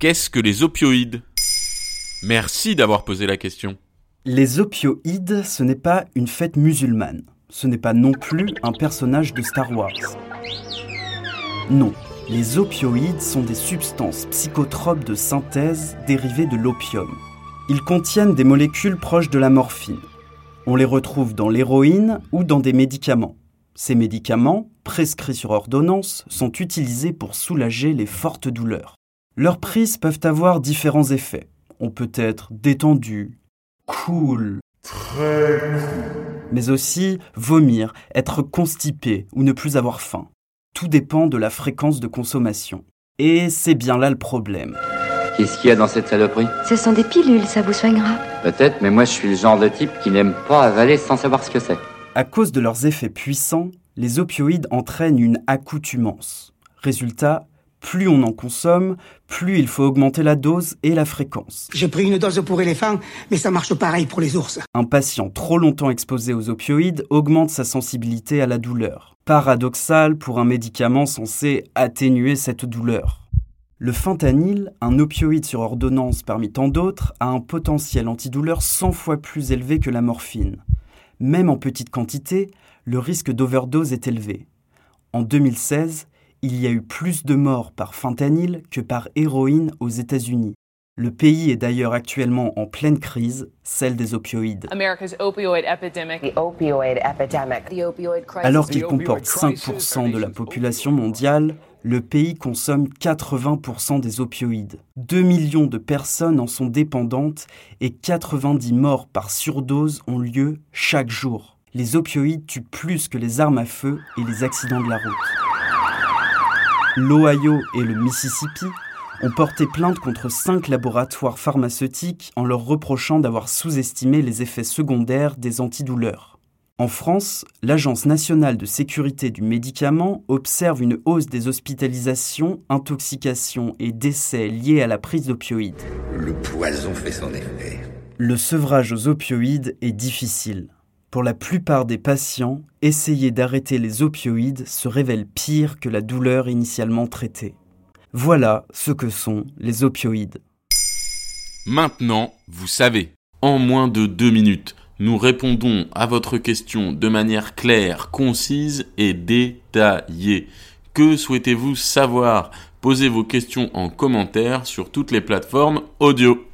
Qu'est-ce que les opioïdes? Merci d'avoir posé la question. Les opioïdes, ce n'est pas une fête musulmane. Ce n'est pas non plus un personnage de Star Wars. Non, les opioïdes sont des substances psychotropes de synthèse dérivées de l'opium. Ils contiennent des molécules proches de la morphine. On les retrouve dans l'héroïne ou dans des médicaments. Ces médicaments, prescrits sur ordonnance, sont utilisés pour soulager les fortes douleurs. Leurs prises peuvent avoir différents effets. On peut être détendu, cool, très cool, mais aussi vomir, être constipé ou ne plus avoir faim. Tout dépend de la fréquence de consommation. Et c'est bien là le problème. Qu'est-ce qu'il y a dans cette saloperie? Ce sont des pilules, ça vous soignera. Peut-être, mais moi je suis le genre de type qui n'aime pas avaler sans savoir ce que c'est. À cause de leurs effets puissants, les opioïdes entraînent une accoutumance. Résultat, plus on en consomme, plus il faut augmenter la dose et la fréquence. J'ai pris une dose pour éléphant, mais ça marche pareil pour les ours. Un patient trop longtemps exposé aux opioïdes augmente sa sensibilité à la douleur. Paradoxal pour un médicament censé atténuer cette douleur. Le fentanyl, un opioïde sur ordonnance parmi tant d'autres, a un potentiel antidouleur 100 fois plus élevé que la morphine. Même en petite quantité, le risque d'overdose est élevé. En 2016, il y a eu plus de morts par fentanyl que par héroïne aux États-Unis. Le pays est d'ailleurs actuellement en pleine crise, celle des opioïdes. Alors qu'il comporte 5% de la population mondiale, le pays consomme 80% des opioïdes. 2 millions de personnes en sont dépendantes et 90 morts par surdose ont lieu chaque jour. Les opioïdes tuent plus que les armes à feu et les accidents de la route. L'Ohio et le Mississippi ont porté plainte contre cinq laboratoires pharmaceutiques en leur reprochant d'avoir sous-estimé les effets secondaires des antidouleurs. En France, l'Agence nationale de sécurité du médicament observe une hausse des hospitalisations, intoxications et décès liés à la prise d'opioïdes. Le poison fait son effet. Le sevrage aux opioïdes est difficile. Pour la plupart des patients, essayer d'arrêter les opioïdes se révèle pire que la douleur initialement traitée. Voilà ce que sont les opioïdes. Maintenant, vous savez, en moins de deux minutes, nous répondons à votre question de manière claire, concise et détaillée. Que souhaitez-vous savoir? Posez vos questions en commentaire sur toutes les plateformes audio.